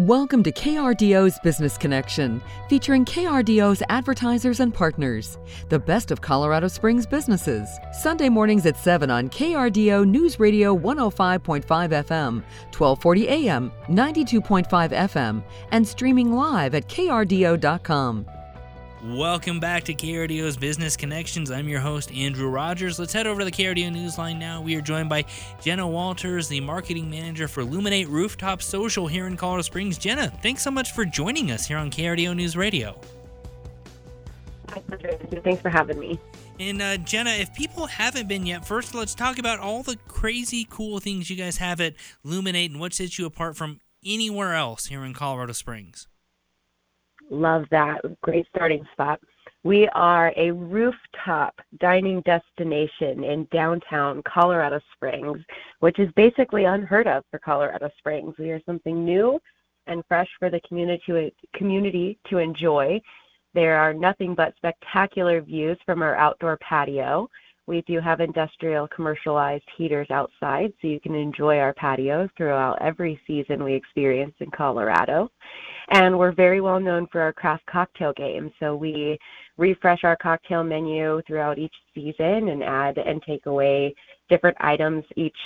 Welcome to KRDO's Business Connection, featuring KRDO's advertisers and partners, the best of Colorado Springs businesses. Sunday mornings at 7 on KRDO News Radio 105.5 FM, 1240 AM, 92.5 FM, and streaming live at krdo.com. Welcome back to KRDO's Business Connections. I'm your host, Andrew Rogers. Let's head over to the KRDO Newsline now. We are joined by Jenna Walters, the marketing manager for Lumen8 Rooftop Social here in Colorado Springs. Jenna, thanks so much for joining us here on KRDO News Radio. Thanks for having me. And uh, Jenna, if people haven't been yet, first let's talk about all the crazy cool things you guys have at Lumen8 and what sets you apart from anywhere else here in Colorado Springs. Love that. Great starting spot. We are a rooftop dining destination in downtown Colorado Springs, which is basically unheard of for Colorado Springs. We are something new and fresh for the community to, community to enjoy. There are nothing but spectacular views from our outdoor patio. We do have industrial commercialized heaters outside, so you can enjoy our patios throughout every season we experience in Colorado. And we're very well known for our craft cocktail game. So we refresh our cocktail menu throughout each season and add and take away different items each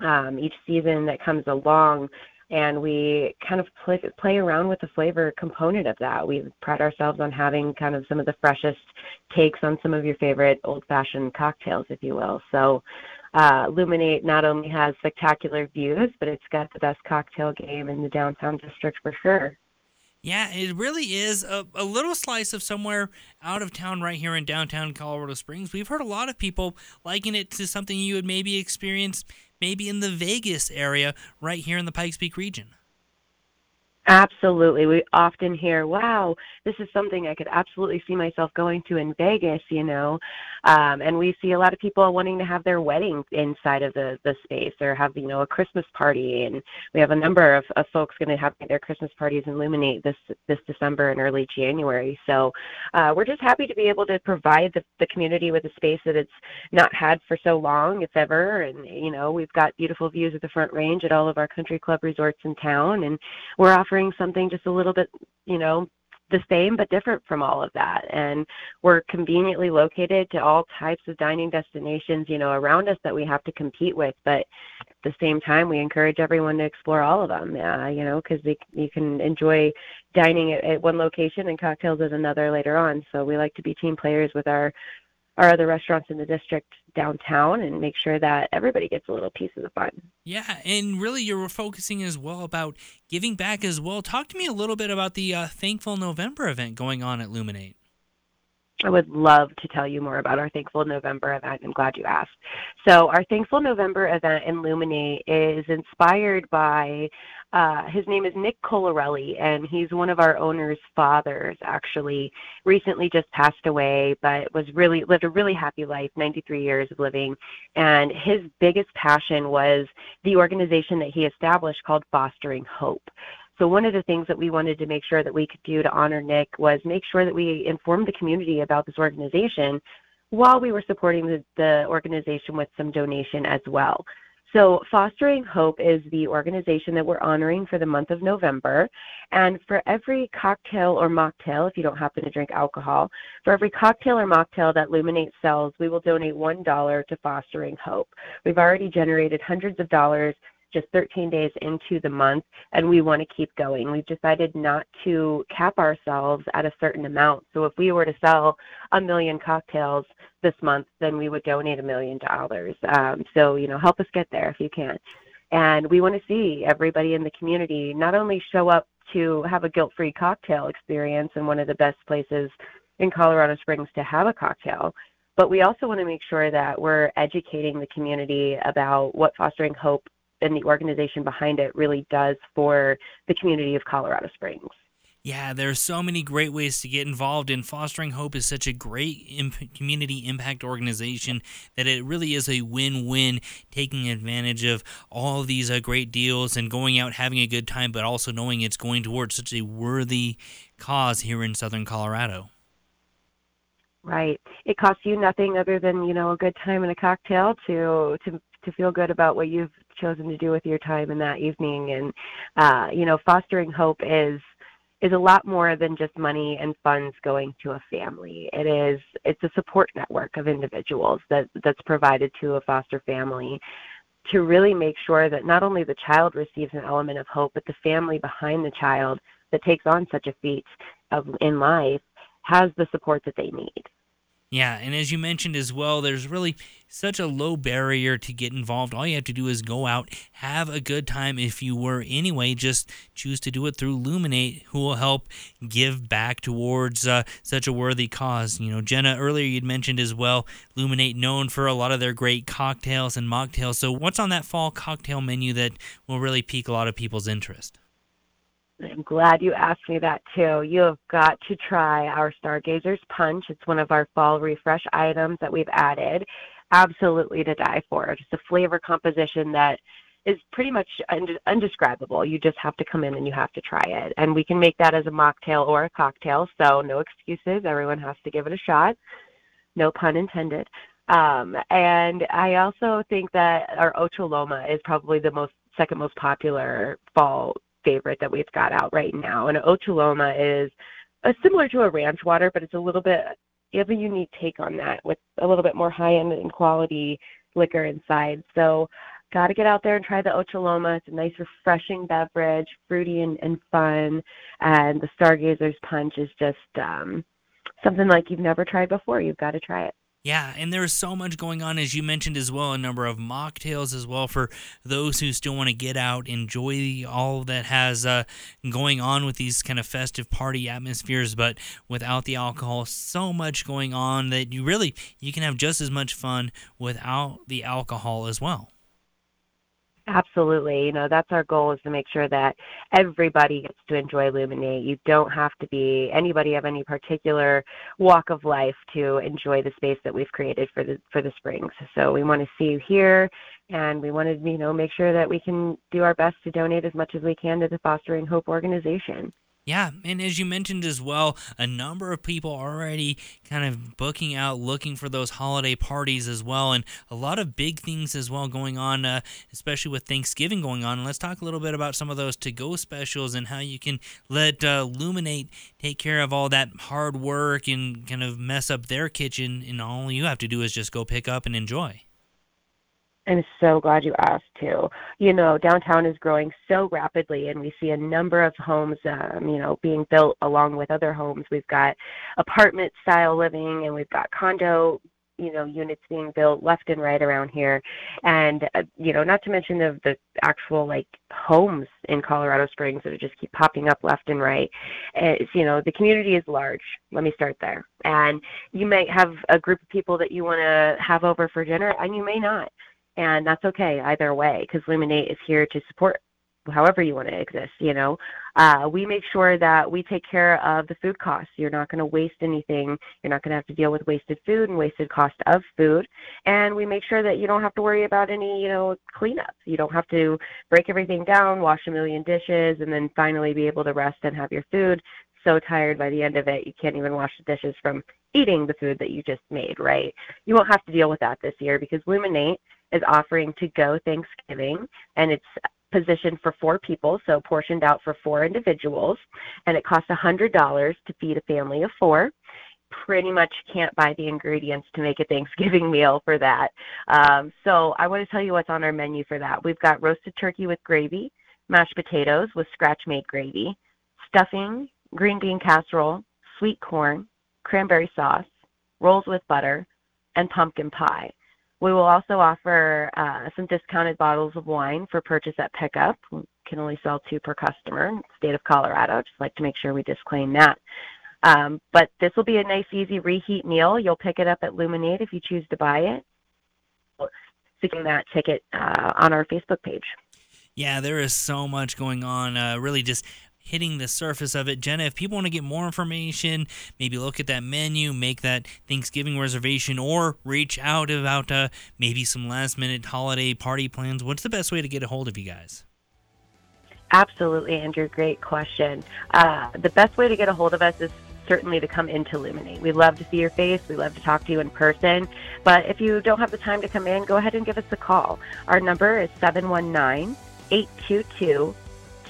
um, each season that comes along and we kind of play, play around with the flavor component of that. We pride ourselves on having kind of some of the freshest takes on some of your favorite old-fashioned cocktails, if you will. So, uh, Lumen8 not only has spectacular views, but it's got the best cocktail game in the downtown district for sure. Yeah, it really is a, a little slice of somewhere out of town right here in downtown Colorado Springs. We've heard a lot of people liking it to something you would maybe experience maybe in the Vegas area right here in the Pikes Peak region. Absolutely. We often hear, wow, this is something I could absolutely see myself going to in Vegas, you know. Um, and we see a lot of people wanting to have their wedding inside of the, the space or have, you know, a Christmas party. And we have a number of, of folks going to have their Christmas parties in illuminate this this December and early January. So uh, we're just happy to be able to provide the, the community with a space that it's not had for so long, if ever. And, you know, we've got beautiful views of the Front Range at all of our country club resorts in town. And we're offering something just a little bit, you know, the same but different from all of that. And we're conveniently located to all types of dining destinations, you know, around us that we have to compete with. But at the same time, we encourage everyone to explore all of them, uh, you know, because you can enjoy dining at, at one location and cocktails at another later on. So we like to be team players with our our other restaurants in the district downtown and make sure that everybody gets a little piece of the fun. Yeah, and really you're focusing as well about giving back as well. Talk to me a little bit about the uh, Thankful November event going on at Lumen8. I would love to tell you more about our Thankful November event. I'm glad you asked. So, our Thankful November event in Lumen8 is inspired by uh, his name is Nick Colarelli, and he's one of our owner's fathers. Actually, recently just passed away, but was really lived a really happy life, 93 years of living. And his biggest passion was the organization that he established called Fostering Hope. So one of the things that we wanted to make sure that we could do to honor Nick was make sure that we informed the community about this organization while we were supporting the, the organization with some donation as well. So, Fostering Hope is the organization that we're honoring for the month of November. And for every cocktail or mocktail, if you don't happen to drink alcohol, for every cocktail or mocktail that Lumen8 sells, we will donate $1 to Fostering Hope. We've already generated hundreds of dollars just 13 days into the month, and we want to keep going. We've decided not to cap ourselves at a certain amount. So if we were to sell a million cocktails this month, then we would donate a million dollars. Um, so, you know, help us get there if you can. And we want to see everybody in the community not only show up to have a guilt free cocktail experience in one of the best places in Colorado Springs to have a cocktail, but we also want to make sure that we're educating the community about what Fostering Hope and the organization behind it really does for the community of Colorado Springs. Yeah, there are so many great ways to get involved, and Fostering Hope is such a great imp- community impact organization that it really is a win win, taking advantage of all of these uh, great deals and going out having a good time, but also knowing it's going towards such a worthy cause here in southern Colorado. Right. It costs you nothing other than, you know, a good time and a cocktail to to to feel good about what you've chosen to do with your time in that evening. And uh, you know, fostering hope is is a lot more than just money and funds going to a family. It is it's a support network of individuals that that's provided to a foster family to really make sure that not only the child receives an element of hope, but the family behind the child that takes on such a feat of in life has the support that they need. Yeah, and as you mentioned as well, there's really such a low barrier to get involved. All you have to do is go out, have a good time. If you were anyway, just choose to do it through Lumen8, who will help give back towards uh, such a worthy cause. You know, Jenna, earlier you'd mentioned as well, Lumen8 known for a lot of their great cocktails and mocktails. So, what's on that fall cocktail menu that will really pique a lot of people's interest? I'm glad you asked me that too. You have got to try our Stargazers Punch. It's one of our fall refresh items that we've added. Absolutely to die for. Just a flavor composition that is pretty much undescribable. You just have to come in and you have to try it. And we can make that as a mocktail or a cocktail, so no excuses. Everyone has to give it a shot. No pun intended. Um, and I also think that our Ocholoma is probably the most second most popular fall favorite that we've got out right now. And Ocholoma is uh, similar to a ranch water, but it's a little bit you have a unique take on that with a little bit more high end and quality liquor inside. So got to get out there and try the Ocholoma. It's a nice, refreshing beverage, fruity and, and fun. And the Stargazer's Punch is just um, something like you've never tried before. You've got to try it. Yeah, and there's so much going on, as you mentioned as well, a number of mocktails as well for those who still want to get out, enjoy all that has uh, going on with these kind of festive party atmospheres, but without the alcohol, so much going on that you really you can have just as much fun without the alcohol as well. Absolutely. You know, that's our goal is to make sure that everybody gets to enjoy Lumen8. You don't have to be anybody of any particular walk of life to enjoy the space that we've created for the for the Springs. So we want to see you here and we want to, you know, make sure that we can do our best to donate as much as we can to the Fostering Hope organization. Yeah, and as you mentioned as well, a number of people already kind of booking out, looking for those holiday parties as well, and a lot of big things as well going on, uh, especially with Thanksgiving going on. And let's talk a little bit about some of those to go specials and how you can let uh, Lumen8 take care of all that hard work and kind of mess up their kitchen, and all you have to do is just go pick up and enjoy. I'm so glad you asked too. You know, downtown is growing so rapidly, and we see a number of homes, um, you know, being built along with other homes. We've got apartment style living, and we've got condo, you know, units being built left and right around here, and uh, you know, not to mention the the actual like homes in Colorado Springs that just keep popping up left and right. It's you know, the community is large. Let me start there, and you might have a group of people that you want to have over for dinner, and you may not and that's okay either way because Luminate is here to support however you want to exist you know? Uh, we make sure that we take care of the food costs. You're not going to waste anything. You're not going to have to deal with wasted food and wasted cost of food. And we make sure that you don't have to worry about any you know cleanup. You don't have to break everything down wash a million dishes and then finally be able to rest and have your food. So tired by the end of it you can't even wash the dishes from eating the food that you just made right? You won't have to deal with that this year because Lumen8 is offering to go Thanksgiving, and it's positioned for four people, so portioned out for four individuals, and it costs $100 to feed a family of four. Pretty much can't buy the ingredients to make a Thanksgiving meal for that. Um, so I want to tell you what's on our menu for that. We've got roasted turkey with gravy, mashed potatoes with scratch made gravy, stuffing, green bean casserole, sweet corn, cranberry sauce, rolls with butter, and pumpkin pie. We will also offer uh, some discounted bottles of wine for purchase at pickup. We can only sell two per customer. State of Colorado. Just like to make sure we disclaim that. Um, but this will be a nice, easy reheat meal. You'll pick it up at Lumen8 if you choose to buy it. Seeking that ticket uh, on our Facebook page. Yeah, there is so much going on. Uh, really, just hitting the surface of it. Jenna, if people want to get more information, maybe look at that menu, make that Thanksgiving reservation, or reach out about uh, maybe some last minute holiday party plans, what's the best way to get a hold of you guys? Absolutely, Andrew. Great question. Uh, the best way to get a hold of us is certainly to come into Lumen8. We love to see your face. We love to talk to you in person. But if you don't have the time to come in, go ahead and give us a call. Our number is 719 822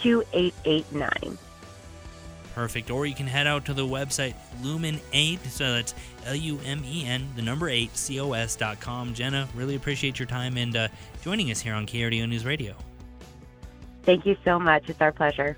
2889. Perfect. Or you can head out to the website Lumen8, so that's L U M E N, the number 8, COS.com. Jenna, really appreciate your time and uh, joining us here on KRDO News Radio. Thank you so much. It's our pleasure.